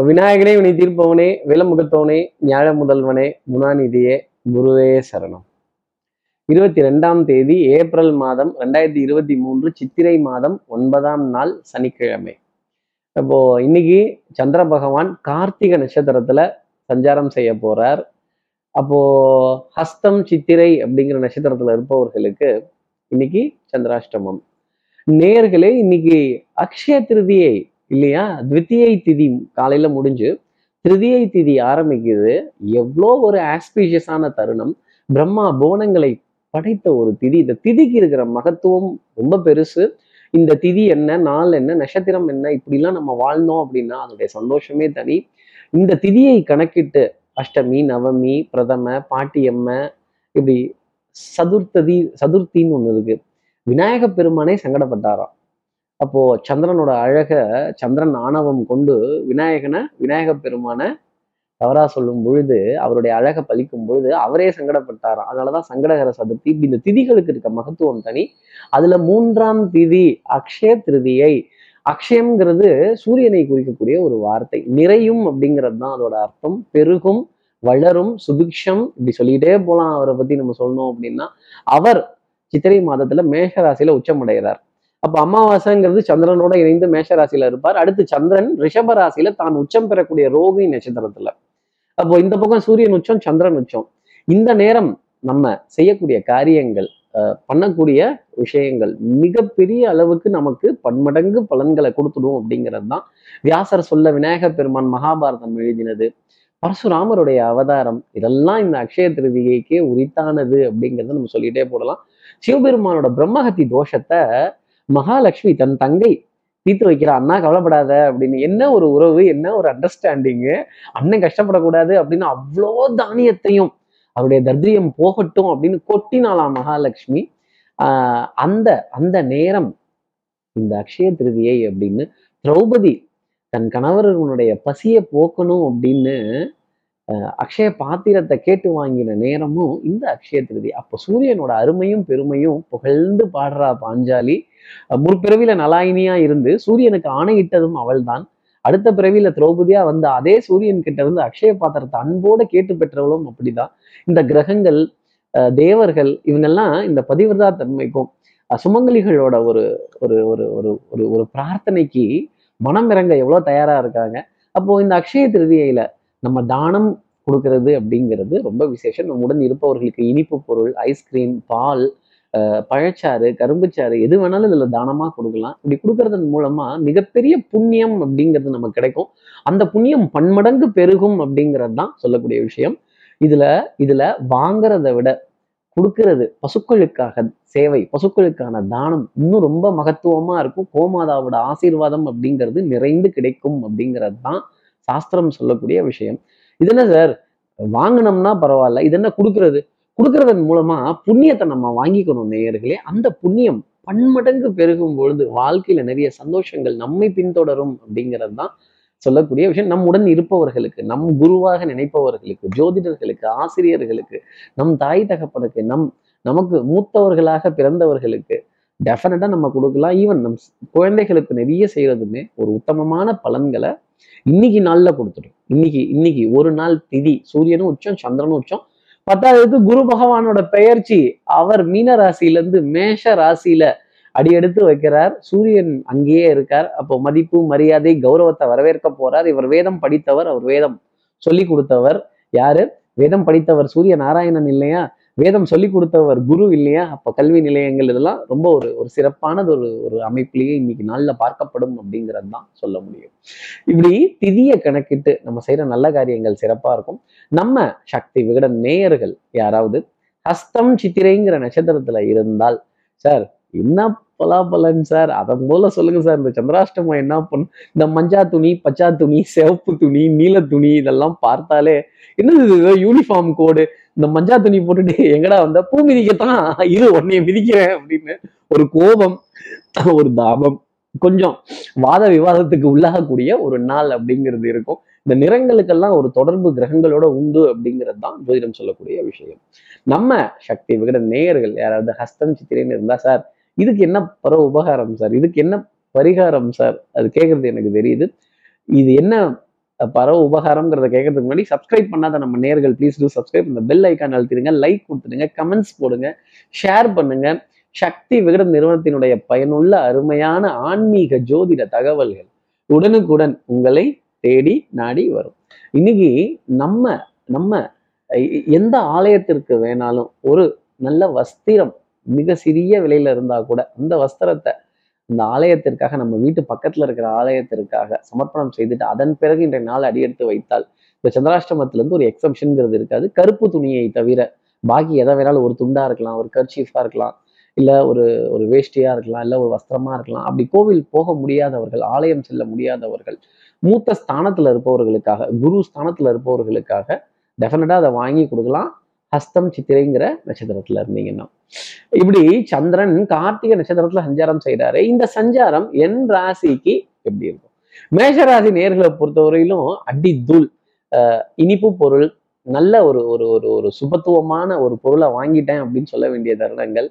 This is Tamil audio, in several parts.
விநாயகனே வினை தீர்ப்பவனே விலமுகத்தவனே ஞாழ முதல்வனே குணாநிதியே குருவே சரணம். இருபத்தி ரெண்டாம் தேதி ஏப்ரல் மாதம் ரெண்டாயிரத்தி இருபத்தி மூன்று சித்திரை மாதம் ஒன்பதாம் நாள் சனிக்கிழமை. இப்போ இன்னைக்கு சந்திர பகவான் கார்த்திகை நட்சத்திரத்துல சஞ்சாரம் செய்ய போறார். அப்போ ஹஸ்தம் சித்திரை அப்படிங்கிற நட்சத்திரத்துல இருப்பவர்களுக்கு இன்னைக்கு சந்திராஷ்டமம். நேர்களே இன்னைக்கு அக்ஷய திருதியை இல்லையா? த்வித்தியை திதி காலையில முடிஞ்சு திருதியை திதி ஆரம்பிக்குது. எவ்வளோ ஒரு ஆஸ்பீஷியஸான தருணம். பிரம்மா புவனங்களை படைத்த ஒரு திதி. இந்த திதிக்கு இருக்கிற மகத்துவம் ரொம்ப பெருசு. இந்த திதி என்ன நாள் என்ன நட்சத்திரம் என்ன இப்படிலாம் நம்ம வாழ்ந்தோம் அப்படின்னா அதனுடைய சந்தோஷமே தனி. இந்த திதியை கணக்கிட்டு அஷ்டமி நவமி பிரதம பாட்டியம்ம இப்படி சதுர்த்ததி சதுர்த்தின்னு ஒன்று இருக்கு. விநாயக பெருமானே சங்கடப்பட்டாராம். அப்போ சந்திரனோட அழக சந்திரன் ஆணவம் கொண்டு விநாயகனை விநாயக பெருமான தவறா சொல்லும் பொழுது அவருடைய அழகை பழிக்கும் பொழுது அவரே சங்கடப்பட்டாராம் அதனாலதான் சங்கடகர சதுர்த்தி இப்படி இந்த திதிகளுக்கு இருக்க மகத்துவம் தனி. அதுல மூன்றாம் திதி அக்ஷய திருதியை அக்ஷயம்ங்கிறது சூரியனை குறிக்கக்கூடிய ஒரு வார்த்தை. நிறையும் அப்படிங்கிறது தான் அதோட அர்த்தம். பெருகும் வளரும் சுபிக்ஷம் இப்படி சொல்லிட்டே போலாம். அவரை பத்தி நம்ம சொல்லணும் அப்படின்னா அவர் சித்திரை மாதத்துல மேஷராசியில உச்சமடைகிறார். அப்ப அமாவாசைங்கிறது சந்திரனோட இணைந்து மேஷ ராசியில இருப்பார். அடுத்து சந்திரன் ரிஷப ராசியில தான் உச்சம் பெறக்கூடிய ரோகிணி நட்சத்திரத்துல. அப்போ இந்த பக்கம் சூரியன் உச்சம் சந்திரன் உச்சம். இந்த நேரம் நம்ம செய்யக்கூடிய காரியங்கள் பண்ணக்கூடிய விஷயங்கள் மிகப்பெரிய அளவுக்கு நமக்கு பன்மடங்கு பலன்களை கொடுத்துடும் அப்படிங்கிறது தான் வியாசர் சொல்ல விநாயக பெருமான் மகாபாரதம் எழுதினது. பரசுராமருடைய அவதாரம் இதெல்லாம் இந்த அக்ஷய திருதிகைக்கே உரித்தானது அப்படிங்கிறத நம்ம சொல்லிட்டே போடலாம். சிவபெருமானோட பிரம்மஹத்தி தோஷத்தை மகாலட்சுமி தன் தங்கை தீர்த்து வைக்கிற. அண்ணா கவலைப்படாத. அப்படின்னு என்ன ஒரு உறவு என்ன ஒரு அண்டர்ஸ்டாண்டிங்கு அண்ணன் கஷ்டப்படக்கூடாது அப்படின்னு அவ்வளோ தானியத்தையும் அவருடைய தர்திரியம் போகட்டும் அப்படின்னு கொட்டினாலாம் மகாலட்சுமி. ஆஹ் அந்த அந்த நேரம் இந்த அக்ஷய திருதியை அப்படின்னு திரௌபதி தன் கணவர்களுடைய பசியை போக்கணும் அப்படின்னு அக்ஷய பாத்திரத்தை கேட்டு வாங்கின நேரமும் இந்த அக்ஷய திருதி. அப்போ சூரியனோட அருமையும் பெருமையும் புகழ்ந்து பாடுறா பாஞ்சாலி. முற்பிறவில நலாயினியா இருந்து சூரியனுக்கு ஆணையிட்டதும் அவள்தான். அடுத்த பிறவியில திரௌபதியா வந்த அதே சூரியன் கிட்ட இருந்து அக்ஷய பாத்திரத்தை அன்போட கேட்டு பெற்றவளும் அப்படிதான். இந்த கிரகங்கள் தேவர்கள் இவங்கெல்லாம் இந்த பதிவிரதா தன்மைக்கும் சுமங்கலிகளோட ஒரு ஒரு ஒரு ஒரு ஒரு ஒரு பிரார்த்தனைக்கு மனம் இறங்க எவ்வளவு தயாரா இருக்காங்க. அப்போ இந்த அக்ஷய திருதியில நம்ம தானம் கொடுக்கறது அப்படிங்கிறது ரொம்ப விசேஷம். நம்முடன் இருப்பவர்களுக்கு இனிப்பு பொருள் ஐஸ்கிரீம் பால் பழச்சாறு கரும்புச்சாறு எது வேணாலும் இதுல தானமா கொடுக்கலாம். இப்படி கொடுக்கறதன் மூலமா மிகப்பெரிய புண்ணியம் அப்படிங்கிறது நமக்கு கிடைக்கும். அந்த புண்ணியம் பன்மடங்கு பெருகும் அப்படிங்கிறது தான் சொல்லக்கூடிய விஷயம். இதுல இதுல வாங்குறத விட கொடுக்கறது பசுக்களுக்காக சேவை பசுக்களுக்கான தானம் இன்னும் ரொம்ப மகத்துவமா இருக்கும். கோமாதாவோட ஆசீர்வாதம் அப்படிங்கிறது நிறைந்து கிடைக்கும் அப்படிங்கிறது தான் சாஸ்திரம் சொல்லக்கூடிய விஷயம். இது என்ன சார்? வாங்கினோம்னா பரவாயில்ல. இது என்ன கொடுக்கறது? கொடுக்கறதன் மூலமா புண்ணியத்தை நம்ம வாங்கிக்கணும் நேயர்களே. அந்த புண்ணியம் பன்மடங்கு பெருகும் பொழுது வாழ்க்கையில நிறைய சந்தோஷங்கள் நம்மை பின்தொடரும் அப்படிங்கிறது தான் சொல்லக்கூடிய விஷயம். நம்முடன் இருப்பவர்களுக்கு நம் குருவாக நினைப்பவர்களுக்கு ஜோதிடர்களுக்கு ஆசிரியர்களுக்கு நம் தாய் தகப்பனுக்கு நம் நமக்கு மூத்தவர்களாக பிறந்தவர்களுக்கு டெஃபினட்டா நம்ம கொடுக்கலாம். ஈவன் நம் குழந்தைகளுக்கு நிறைய செய்யறதுமே ஒரு உத்தமமான பலன்களை இன்னைக்கு நாள்ல கொடுத்துடும். இன்னைக்கு இன்னைக்கு ஒரு நாள் திதி சூரியனும் உச்சம் சந்திரனும் உச்சம் பத்தாவதுக்கு குரு பகவானோட பெயர்ச்சி அவர் மீன ராசியில இருந்து மேஷ ராசியில அடியெடுத்து வைக்கிறார். சூரியன் அங்கேயே இருக்கார். அப்போ மதிப்பு மரியாதை கௌரவத்தை வரவேற்க போறார். இவர் வேதம் படித்தவர் அவர் வேதம் சொல்லி கொடுத்தவர். யாரு? வேதம் படித்தவர் சூரிய நாராயணன் இல்லையா? வேதம் சொல்லி கொடுத்தவர் குரு இல்லையா? அப்போ கல்வி நிலையங்கள் இதெல்லாம் ரொம்ப ஒரு ஒரு சிறப்பானது ஒரு ஒரு அமைப்பிலேயே இன்னைக்கு நாளில் பார்க்கப்படும் அப்படிங்கிறது தான் சொல்ல முடியும். இப்படி திதியை கணக்கிட்டு நம்ம செய்யற நல்ல காரியங்கள் சிறப்பா இருக்கும். நம்ம சக்தி விகட நேயர்கள் யாராவது ஹஸ்தம் சித்திரைங்கிற நட்சத்திரத்துல இருந்தால் சார் என்ன பலாபலன் சார்? அதன் போல சொல்லுங்க சார். இந்த சந்திராஷ்டமம் என்ன பண்ணும் இந்த மஞ்சா துணி பச்சா துணி சிவப்பு துணி நீல துணி இதெல்லாம் பார்த்தாலே என்னது யூனிஃபார்ம் கோடு இந்த மஞ்சா துணி போட்டுட்டு எங்கடா வந்த? பூ மிதிக்கத்தான் இரு உன்னைய மிதிக்கிறேன் அப்படின்னு ஒரு கோபம் ஒரு தாபம் கொஞ்சம் வாத விவாதத்துக்கு உள்ளாகக்கூடிய ஒரு நாள் அப்படிங்கிறது இருக்கும். இந்த நிறங்களுக்கெல்லாம் ஒரு தொடர்பு கிரகங்களோட உண்டு அப்படிங்கிறது தான் ஜோதிடம் சொல்லக்கூடிய விஷயம். நம்ம சக்தி விகட நேயர்கள் யாராவது ஹஸ்தம் சித்திரைன்னு இருந்தா சார் இதுக்கு என்ன பர உபகாரம் சார்? இதுக்கு என்ன பரிகாரம் சார்? அது கேட்கறது எனக்கு தெரியுது. இது என்ன பரவ உபகாரம்ங்கிறத கேட்கறதுக்கு முன்னாடி சப்ஸ்கிரைப் பண்ணாத நம்ம நேர்கள் ப்ளீஸ் டூ சப்ஸ்கிரைப் இந்த பெல் ஐக்கான் அழுத்திடுங்க லைக் கொடுத்துடுங்க கமெண்ட்ஸ் போடுங்க ஷேர் பண்ணுங்க. சக்தி விகடன் நிறுவனத்தினுடைய பயனுள்ள அருமையான ஆன்மீக ஜோதிட தகவல்கள் உடனுக்குடன் உங்களை தேடி நாடி வரும். இன்னைக்கு நம்ம நம்ம எந்த ஆலயத்திற்கு வேணாலும் ஒரு நல்ல வஸ்திரம் மிக சிறிய விலையில இருந்தா கூட அந்த வஸ்திரத்தை இந்த ஆலயத்திற்காக நம்ம வீட்டு பக்கத்துல இருக்கிற ஆலயத்திற்காக சமர்ப்பணம் செய்துட்டு அதன் பிறகு இன்றைய நாள் அடியெடுத்து வைத்தால் இந்த சந்திராஷ்டமத்துல இருந்து ஒரு எக்ஸம்ஷன்ங்கிறது இருக்காது. கருப்பு துணியை தவிர பாக்கி எதை வேணாலும் ஒரு துண்டா இருக்கலாம் ஒரு கர்ச்சீஃபா இருக்கலாம் இல்லை ஒரு ஒரு வேஷ்டியா இருக்கலாம் இல்லை ஒரு வஸ்திரமா இருக்கலாம். அப்படி கோவில் போக முடியாதவர்கள் ஆலயம் செல்ல முடியாதவர்கள் மூத்த ஸ்தானத்துல இருப்பவர்களுக்காக குரு ஸ்தானத்துல இருப்பவர்களுக்காக டெஃபினட்டா அதை வாங்கி கொடுக்கலாம். ஹஸ்தம் சித்திரைங்கிற நட்சத்திரத்துல இருந்தீங்கன்னா. இப்படி சந்திரன் கார்த்திகை நட்சத்திரத்துல சஞ்சாரம் செய்றாரு. இந்த சஞ்சாரம் என் ராசிக்கு எப்படி இருக்கும்? மேஷராசி நேர்களை பொறுத்தவரையிலும் அடி தூள் இனிப்பு பொருள் நல்ல ஒரு ஒரு ஒரு ஒரு சுபத்துவமான ஒரு பொருளை வாங்கிட்டேன் அப்படின்னு சொல்ல வேண்டிய தருணங்கள்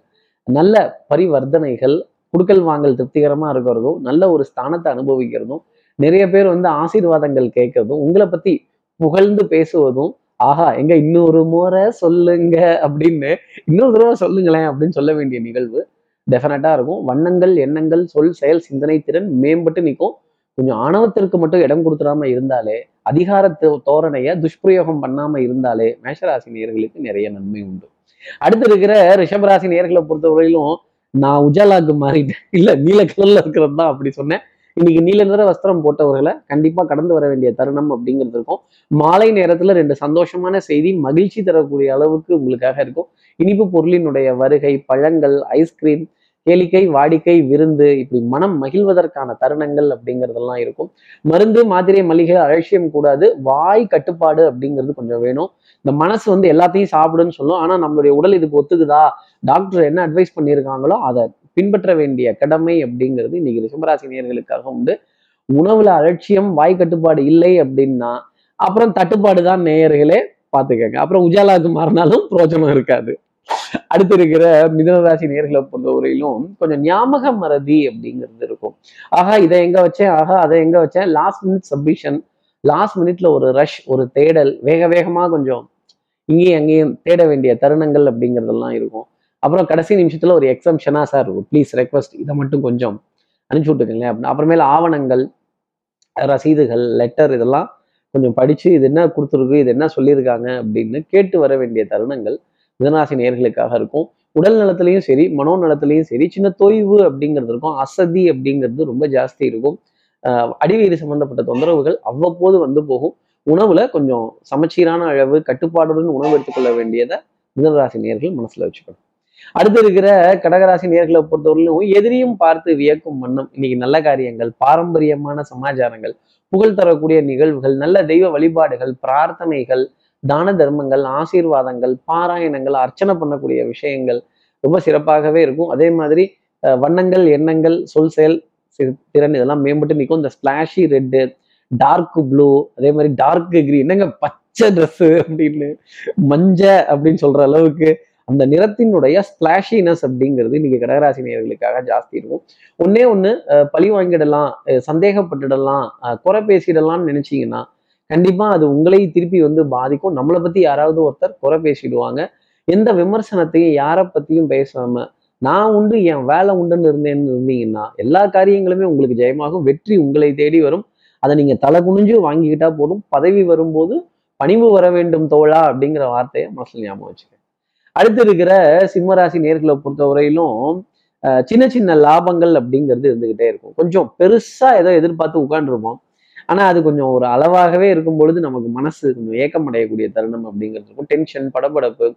நல்ல பரிவர்த்தனைகள் குடுக்கல் வாங்கல் திருப்திகரமா இருக்கிறதும் நல்ல ஒரு ஸ்தானத்தை அனுபவிக்கிறதும் நிறைய பேர் வந்து ஆசீர்வாதங்கள் கேட்கறதும் உங்களை பத்தி புகழ்ந்து பேசுவதும் ஆஹா எங்க இன்னொரு முறை சொல்லுங்க அப்படின்னு இன்னொரு தடவை சொல்லுங்களேன் அப்படின்னு சொல்ல வேண்டிய நிகழ்வு டெஃபினட்டா இருக்கும். வண்ணங்கள் எண்ணங்கள் சொல் செயல் சிந்தனை திறன் மேம்பட்டு நிற்கும். கொஞ்சம் ஆணவத்திற்கு மட்டும் இடம் கொடுத்துடாம இருந்தாலே அதிகார தோரணைய துஷ்பிரயோகம் பண்ணாம இருந்தாலே மேஷராசி நேர்களுக்கு நிறைய நன்மை உண்டு. அடுத்து இருக்கிற ரிஷபராசி நேர்களை பொறுத்தவரையிலும் நான் உஜாலாக்கு மாறிட்டேன். இல்ல நீல கலர்ல இருக்கிறது தான் அப்படி சொன்னேன். இன்னைக்கு நீல நிற வஸ்திரம் போட்டவர்களை கண்டிப்பா கடந்து வர வேண்டிய தருணம் அப்படிங்கிறது இருக்கும். மாலை நேரத்துல ரெண்டு சந்தோஷமான செய்தி மகிழ்ச்சி தரக்கூடிய அளவுக்கு உங்களுக்காக இருக்கும். இனிப்பு பொருளினுடைய வருகை பழங்கள் ஐஸ்கிரீம் கேளிக்கை வாடிக்கை விருந்து இப்படி மனம் மகிழ்வதற்கான தருணங்கள் அப்படிங்கிறதெல்லாம் இருக்கும். மருந்து மாத்திரை மளிகை அலட்சியம் கூடாது. வாய் கட்டுப்பாடு அப்படிங்கிறது கொஞ்சம் வேணும். இந்த மனசு வந்து எல்லாத்தையும் சாப்பிடுன்னு சொல்லும். ஆனா நம்மளுடைய உடல் இதுக்கு ஒத்துக்குதா? டாக்டர் என்ன அட்வைஸ் பண்ணியிருக்காங்களோ அதை பின்பற்ற வேண்டிய கடமை அப்படிங்கிறது இன்னைக்கு ரிஷபராசி நேர்களுக்காக உண்டு. உணவுல அலட்சியம் வாய் கட்டுப்பாடு இல்லை அப்படின்னா அப்புறம் தட்டுப்பாடு தான் நேயர்களே பார்த்துக்கங்க. அப்புறம் உஜாலாவுக்கு மாறினாலும் பிரோஜனம் இருக்காது. அடுத்து இருக்கிற மிதனராசி நேர்களை பொறுத்தவரையிலும் கொஞ்சம் ஞாபக மறதி அப்படிங்கிறது இருக்கும். ஆகா இதை எங்க வச்சேன்? ஆகா அதை எங்க வச்சேன்? லாஸ்ட் மினிட் சப்மிஷன் லாஸ்ட் மினிட்ல ஒரு ரஷ் ஒரு தேடல் வேக வேகமா கொஞ்சம் இங்கேயும் அங்கேயும் தேட வேண்டிய தருணங்கள் அப்படிங்கிறதெல்லாம் இருக்கும். அப்புறம் கடைசி நிமிஷத்தில் ஒரு எக்ஸம்ஷனாக சார் ப்ளீஸ் ரெக்வஸ்ட் இதை மட்டும் கொஞ்சம் அனுப்பிச்சி விட்டுக்கங்களேன் அப்படின்னு. அப்புறமேல ஆவணங்கள் ரசீதுகள் லெட்டர் இதெல்லாம் கொஞ்சம் படிச்சு இது என்ன கொடுத்துருக்கு இது என்ன சொல்லியிருக்காங்க அப்படின்னு கேட்டு வர வேண்டிய தருணங்கள் மிதனராசி நேர்களுக்காக இருக்கும். உடல் நலத்திலையும் சரி மனோ நலத்திலையும் சரி சின்ன தொய்வு அப்படிங்கிறது இருக்கும். அசதி அப்படிங்கிறது ரொம்ப ஜாஸ்தி இருக்கும். ஆஹ் சம்பந்தப்பட்ட தொந்தரவுகள் அவ்வப்போது வந்து போகும். உணவுல கொஞ்சம் சமச்சீரான அளவு கட்டுப்பாடுடன் உணவு எடுத்துக்கொள்ள வேண்டியதை மிதனராசி நேர்கள் மனசுல வச்சுக்கணும். அடுத்து இருக்கிற கடகராசி நேர்களை பொறுத்தவரையிலும் எதிரியும் பார்த்து வியக்கும் வண்ணம். இன்னைக்கு நல்ல காரியங்கள் பாரம்பரியமான சமாச்சாரங்கள் புகழ் தரக்கூடிய நிகழ்வுகள் நல்ல தெய்வ வழிபாடுகள் பிரார்த்தனைகள் தான தர்மங்கள் ஆசீர்வாதங்கள் பாராயணங்கள் அர்ச்சனை பண்ணக்கூடிய விஷயங்கள் ரொம்ப சிறப்பாகவே இருக்கும். அதே மாதிரி வண்ணங்கள் எண்ணங்கள் சொல் செயல் திறன் இதெல்லாம் மேம்பட்டு நிற்கும். இந்த ஸ்பிளாஷி ரெட்டு டார்க் ப்ளூ அதே மாதிரி டார்க் கிரீன் என்னங்க பச்சை ட்ரெஸ்ஸு அப்படின்னு மஞ்ச அப்படின்னு சொல்ற அளவுக்கு அந்த நிறத்தினுடைய ஸ்பிளாஷினஸ் அப்படிங்கிறது இன்னைக்கு கடகராசி நேயர்களுக்காக ஜாஸ்தி இருக்கும். ஒன்னே ஒன்று பழி வாங்கிடலாம் சந்தேகப்பட்டுடலாம் குறை பேசிடலாம்னு நினைச்சீங்கன்னா கண்டிப்பா அது உங்களை திருப்பி வந்து பாதிக்கும். நம்மளை பத்தி யாராவது ஒருத்தர் குறை பேசிடுவாங்க. எந்த விமர்சனத்தையும் யாரை பத்தியும் பேசாம நான் உண்டு என் வேலை உண்டுன்னு இருந்தேன்னு இருந்தீங்கன்னா எல்லா காரியங்களுமே உங்களுக்கு ஜெயமாகும். வெற்றி உங்களை தேடி வரும். அதை நீங்கள் தலை குனிஞ்சு வாங்கிக்கிட்டா போதும். பதவி வரும்போது பணிவு வர வேண்டும் தோழா அப்படிங்கிற வார்த்தையை மனசில் ஞாபகம் வச்சுக்கேன் அடுத்து இருக்கிற சிம்மராசி நேர்களை பொறுத்தவரையிலும் வரையிலும் சின்ன சின்ன லாபங்கள் அப்படிங்கிறது இருந்துகிட்டே இருக்கும். கொஞ்சம் பெருசா ஏதோ எதிர்பார்த்து உட்காந்துருப்போம் ஆனா அது கொஞ்சம் ஒரு அளவாகவே இருக்கும் பொழுது நமக்கு மனசு கொஞ்சம் ஏக்கம் அடையக்கூடிய தருணம் அப்படிங்கிறது இருக்கும். டென்ஷன் படபடப்பு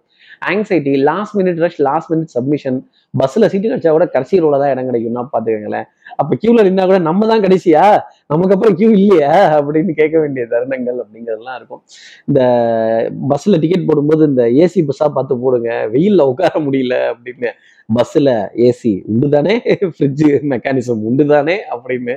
anxiety last minute rush last minute submission பஸ்ஸில் சீட்டு கிடைச்சா கூட கடைசி ரோல தான் இடம் கிடைக்கும்னா பார்த்துக்கோங்களேன். அப்போ கியூவில் நின்னா கூட நம்ம தான் கடைசியா? நமக்கு அப்புறம் கியூ இல்லையா? அப்படின்னு கேட்க வேண்டிய தருணங்கள் அப்படிங்கிறதுலாம் இருக்கும். இந்த பஸ்ஸில் டிக்கெட் போடும்போது இந்த ஏசி பஸ்ஸா பார்த்து போடுங்க. வெயில்ல உட்கார முடியல அப்படின்னு. பஸ்ஸில் ஏசி உண்டு தானே ஃப்ரிட்ஜு மெக்கானிசம் உண்டு தானே அப்படின்னு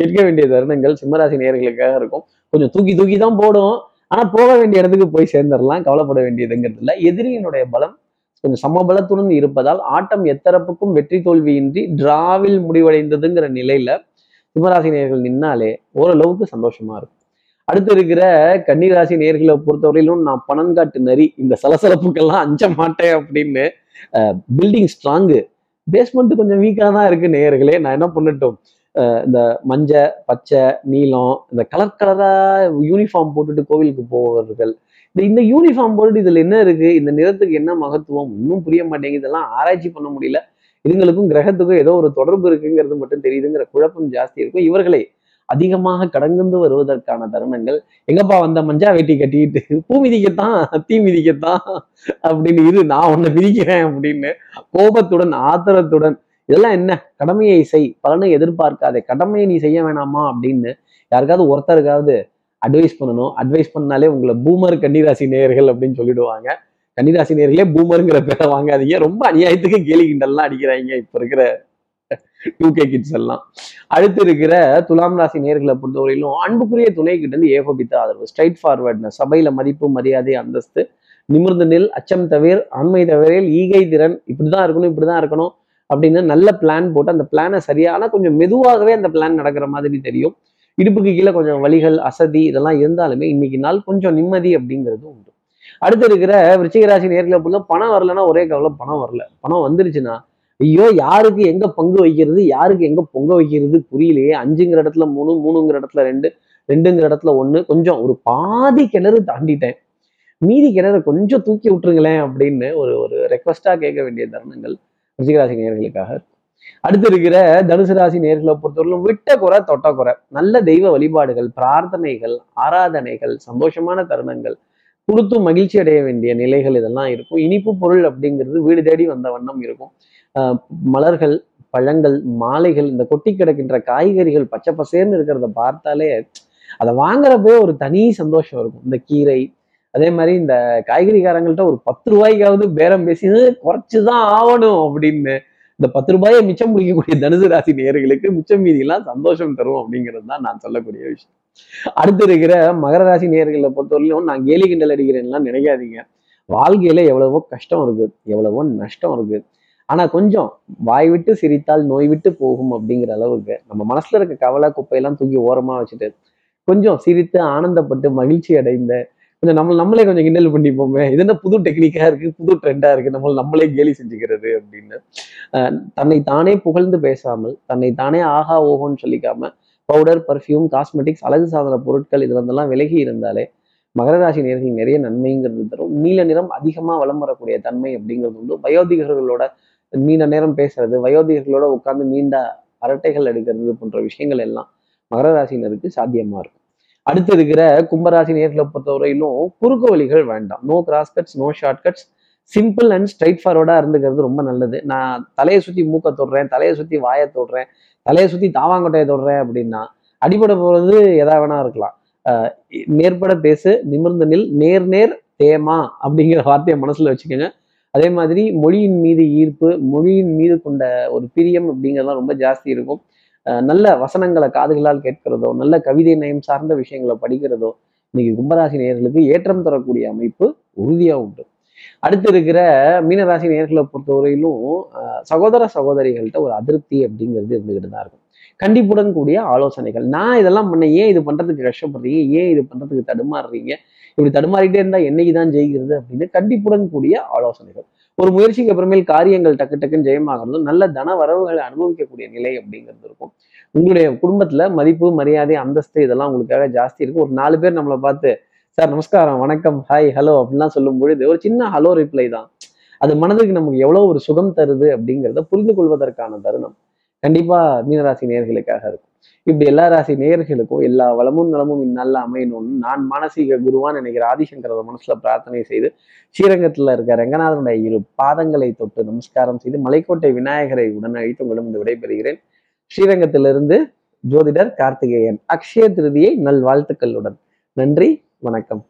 கேட்க வேண்டிய தருணங்கள் சிம்மராசி நேர்களுக்காக இருக்கும். கொஞ்சம் தூக்கி தூக்கி தான் போடும். ஆனா போக வேண்டிய இடத்துக்கு போய் சேர்ந்துடலாம். கவலைப்பட வேண்டியதுங்கிறது இல்லை. எதிரியினுடைய பலம் கொஞ்சம் சமபலத்துடன் இருப்பதால் ஆட்டம் எத்தரப்புக்கும் வெற்றி தோல்வியின்றி டிராவில் முடிவடைந்ததுங்கிற நிலையில சிம்மராசி நேயர்கள் நின்னாலே ஓரளவுக்கு சந்தோஷமா இருக்கும். அடுத்து இருக்கிற கன்னிராசி நேர்களை பொறுத்தவரையிலும் நான் பணம் காட்டு நரி இந்த சலசலப்புக்கெல்லாம் அஞ்ச மாட்டேன் அப்படின்னு பில்டிங் ஸ்ட்ராங்கு பேஸ்மெண்ட் கொஞ்சம் வீக்காக தான் இருக்கு நேயர்களே. நான் என்ன பண்ணட்டும்? இந்த மஞ்சள் பச்சை நீலம் இந்த கலர் கலரா யூனிஃபார்ம் போட்டுட்டு கோவிலுக்கு போவர்கள். இந்த இந்த யூனிஃபார்ம் போட்டுட்டு இதுல என்ன இருக்கு? இந்த நிறத்துக்கு என்ன மகத்துவம்? இன்னும் புரிய மாட்டேங்குது. இதெல்லாம் ஆராய்ச்சி பண்ண முடியல. இதுங்களுக்கும் கிரகத்துக்கும் ஏதோ ஒரு தொடர்பு இருக்குங்கிறது மட்டும் தெரியுதுங்கிற குழப்பம் ஜாஸ்தி இருக்கும். இவர்களை அதிகமாக கடங்குந்து வருவதற்கான தருணங்கள். எங்கப்பா வந்த மஞ்சா வெட்டி கட்டிக்கிட்டு பூ மிதிக்கத்தான் தீ மிதிக்கத்தான் அப்படின்னு இரு நான் உன்னை மிதிக்கிறேன் அப்படின்னு கோபத்துடன் ஆத்திரத்துடன் இதெல்லாம் என்ன? கடமையை செய். பலனை எதிர்பார்க்காதே. கடமையை நீ செய்ய வேணாமா? அப்படின்னு யாருக்காவது ஒருத்தருக்காவது அட்வைஸ் பண்ணணும். அட்வைஸ் பண்ணாலே உங்களை பூமர் கன்னிராசி நேயர்கள் அப்படின்னு சொல்லிடுவாங்க. கன்னிராசி நேர்களே பூமருங்கிற பேரை வாங்காதீங்க. ரொம்ப அநியாயத்துக்கு கேலி கிண்டல்லாம் அடிக்கிறாங்க இப்ப இருக்கிற டூ கே கிட்ஸ் எல்லாம். அடுத்து இருக்கிற துலாம் ராசி நேர்களை பொறுத்தவரையிலும் அன்புக்குரிய துணை கிட்ட இருந்து ஏகோபித்த ஆதரவு. ஸ்ட்ரைட் ஃபார்வர்ட்னு சபையில மதிப்பு மரியாதை அந்தஸ்து நிமிர்ந்து நில் அச்சம் தவிர ஆண்மை தவிரில் ஈகை திறன் இப்படிதான் இருக்கணும் இப்படிதான் இருக்கணும். அப்படின்னு நல்ல பிளான் போட்டு அந்த பிளானை சரியான கொஞ்சம் மெதுவாகவே அந்த பிளான் நடக்கிற மாதிரி தெரியும். இடுப்புக்கு கீழே கொஞ்சம் வழிகள் அசதி இதெல்லாம் இருந்தாலுமே இன்னைக்கு நாள் கொஞ்சம் நிம்மதி அப்படிங்கிறது உண்டு. அடுத்து இருக்கிற விருச்சிகராசி நேரில் நேர்களை பணம் வரலன்னா ஒரே கவலை பணம் வரல. பணம் வந்துருச்சுன்னா ஐயோ யாருக்கு எங்க பங்கு வைக்கிறது யாருக்கு எங்க பொங்க வைக்கிறது புரியலையே. அஞ்சுங்கிற இடத்துல மூணு மூணுங்கிற இடத்துல ரெண்டு ரெண்டுங்கிற இடத்துல ஒன்று கொஞ்சம் ஒரு பாதி கிணறு தாண்டிட்டேன். மீதி கிணறு கொஞ்சம் தூக்கி விட்டுருங்களேன் அப்படின்னு ஒரு ஒரு ரெக்வஸ்டா கேட்க வேண்டிய தருணங்கள். ரிஷிகராசி நேர்களுக்காக. அடுத்து இருக்கிற தனுசு ராசி நேர்களை பொறுத்தவரையிலும் விட்ட குறை தொட்ட குறை. நல்ல தெய்வ வழிபாடுகள் பிரார்த்தனைகள் ஆராதனைகள் சந்தோஷமான தருணங்கள் கொடுத்து மகிழ்ச்சி அடைய வேண்டிய நிலைகள் இதெல்லாம் இருக்கும். இனிப்பு பொருள் அப்படிங்கிறது வீடு தேடி வந்த வண்ணம் இருக்கும். ஆஹ் மலர்கள் பழங்கள் மாலைகள் இந்த கொட்டி கிடக்கின்ற காய்கறிகள் பச்சை பசேர்னு இருக்கிறத பார்த்தாலே அதை வாங்குறப்பே ஒரு தனி சந்தோஷம் இருக்கும். இந்த கீரை அதே மாதிரி இந்த காய்கறிக்காரங்கள்ட்ட ஒரு பத்து ரூபாய்க்காவது பேரம் பேசி "இது குறைச்சுதான் ஆகணும் அப்படின்னு இந்த பத்து ரூபாயை மிச்சம் பிடிக்கக்கூடிய தனுசு ராசி நேயர்களுக்கு மிச்சம் மீதியெல்லாம் சந்தோஷம் தரும் அப்படிங்கிறது தான் நான் சொல்லக்கூடிய விஷயம். அடுத்து இருக்கிற மகர ராசி நேர்களை பொறுத்தவரையிலும் நான் கேலி கிண்டல் அடிக்கிறேன்லாம் நினைக்காதீங்க. வாழ்க்கையில எவ்வளவோ கஷ்டம் இருக்கு எவ்வளவோ நஷ்டம் இருக்கு. ஆனா கொஞ்சம் வாய் விட்டு சிரித்தால் நோய் விட்டு போகும் அப்படிங்கிற அளவுக்கு நம்ம மனசுல இருக்க கவலை குப்பையெல்லாம் தூக்கி ஓரமா வச்சுட்டு கொஞ்சம் சிரித்து ஆனந்தப்பட்டு மகிழ்ச்சி அடைந்த கொஞ்சம் நம்ம நம்மளே கொஞ்சம் கிண்டல் பண்ணிப்போமே. இது என்ன புது டெக்னிக்கா இருக்கு? புது ட்ரெண்டா இருக்கு? நம்ம நம்மளே கேலி செஞ்சுக்கிறது அப்படின்னு. தன்னை தானே புகழ்ந்து பேசாமல் தன்னை தானே ஆஹா ஓஹோன்னு சொல்லிக்காம பவுடர் பர்ஃப்யூம் காஸ்மெட்டிக்ஸ் அழகு சாதன பொருட்கள் இதுல இருந்தெல்லாம் விலகி இருந்தாலே மகர ராசி நேர்கள் நிறைய நன்மைங்கிறது தரும். நீல நிறம் அதிகமா வளம் வரக்கூடிய தன்மை அப்படிங்கிறது உண்டு. வயோதிகர்களோட நீண்ட நேரம் பேசுறது வயோதிகர்களோட உட்கார்ந்து நீண்ட அரட்டைகள் எடுக்கிறது போன்ற விஷயங்கள் எல்லாம் மகர ராசினருக்கு சாத்தியமா இருக்கும். அடுத்து இருக்கிற கும்பராசி நேர்களை பொறுத்தவரையிலும் குறுக்கு வழிகள் வேண்டாம். No cross cuts no short cuts simple and straight ஃபார்வர்டாக இருந்துக்கிறது ரொம்ப நல்லது. நான் தலையை சுற்றி மூக்க தொடுறேன் தலையை சுற்றி வாயை தொடுறேன் தலையை சுற்றி தாவாங்கொட்டையை தொடுறேன் அப்படின்னா அடிபட போகிறது எதா வேணா இருக்கலாம். நேர்பட பேசு நிமிர்ந்த நில் நேர் நேர் தேமா அப்படிங்கிற வார்த்தையை மனசில் வச்சுக்கோங்க. அதே மாதிரி மொழியின் மீது ஈர்ப்பு மொழியின் மீது கொண்ட ஒரு பிரியம் அப்படிங்கிறதுலாம் ரொம்ப ஜாஸ்தி இருக்கும். நல்ல வசனங்களை காதுகளால் கேட்கிறதோ நல்ல கவிதை நயம் சார்ந்த விஷயங்களை படிக்கிறதோ இன்னைக்கு கும்பராசி நேர்களுக்கு ஏற்றம் தரக்கூடிய அமைப்பு உறுதியா உண்டு. அடுத்து இருக்கிற மீனராசி நேர்களை பொறுத்தவரையிலும் சகோதர சகோதரிகள்கிட்ட ஒரு அதிருப்தி அப்படிங்கிறது இருந்துகிட்டு தான் இருக்கும். கண்டிப்புடன் கூடிய ஆலோசனைகள். நான் இதெல்லாம் பண்ண ஏன் இது பண்றதுக்கு கஷ்டப்படுறீங்க? ஏன் இது பண்றதுக்கு தடுமாறுறீங்க? இப்படி தடுமாறிட்டே இருந்தா என்னைக்கு தான் ஜெயிக்கிறது அப்படின்னு கண்டிப்புடன் கூடிய ஆலோசனைகள். ஒரு முயற்சிக்கு அப்புறமேல் காரியங்கள் டக்கு டக்குன்னு ஜெயமாகிறதும் நல்ல தன வரவுகளை அனுபவிக்கக்கூடிய நிலை அப்படிங்கிறது இருக்கும். உங்களுடைய குடும்பத்துல மதிப்பு மரியாதை அந்தஸ்து இதெல்லாம் உங்களுக்காக ஜாஸ்தி இருக்கும். ஒரு நாலு பேர் நம்மளை பார்த்து சார் நமஸ்காரம் வணக்கம் ஹாய் ஹலோ அப்படின்லாம் சொல்லும் பொழுது ஒரு சின்ன ஹலோ ரிப்ளை தான். அது மனதுக்கு நமக்கு எவ்வளவு ஒரு சுகம் தருது அப்படிங்கிறத புரிந்து கொள்வதற்கான தருணம். கண்டிப்பா மீனராசி நேர்களுக்காக இருக்கும். இப்படி எல்லா ராசி நேர்களுக்கும் எல்லா வளமும் நலமும் இந்நாளில் அமையணும்னு நான் மானசீக குருவான் நினைக்கிற ஆதிசங்கர மனசுல பிரார்த்தனை செய்து ஸ்ரீரங்கத்தில் இருக்க ரங்கநாதனுடைய இரு பாதங்களை தொட்டு நமஸ்காரம் செய்து மலைக்கோட்டை விநாயகரை உடனழித்து உங்களிடம் விடைபெறுகிறேன். ஸ்ரீரங்கத்திலிருந்து ஜோதிடர் கார்த்திகேயன் அக்ஷய திருதியை நல்வாழ்த்துக்களுடன். நன்றி வணக்கம்.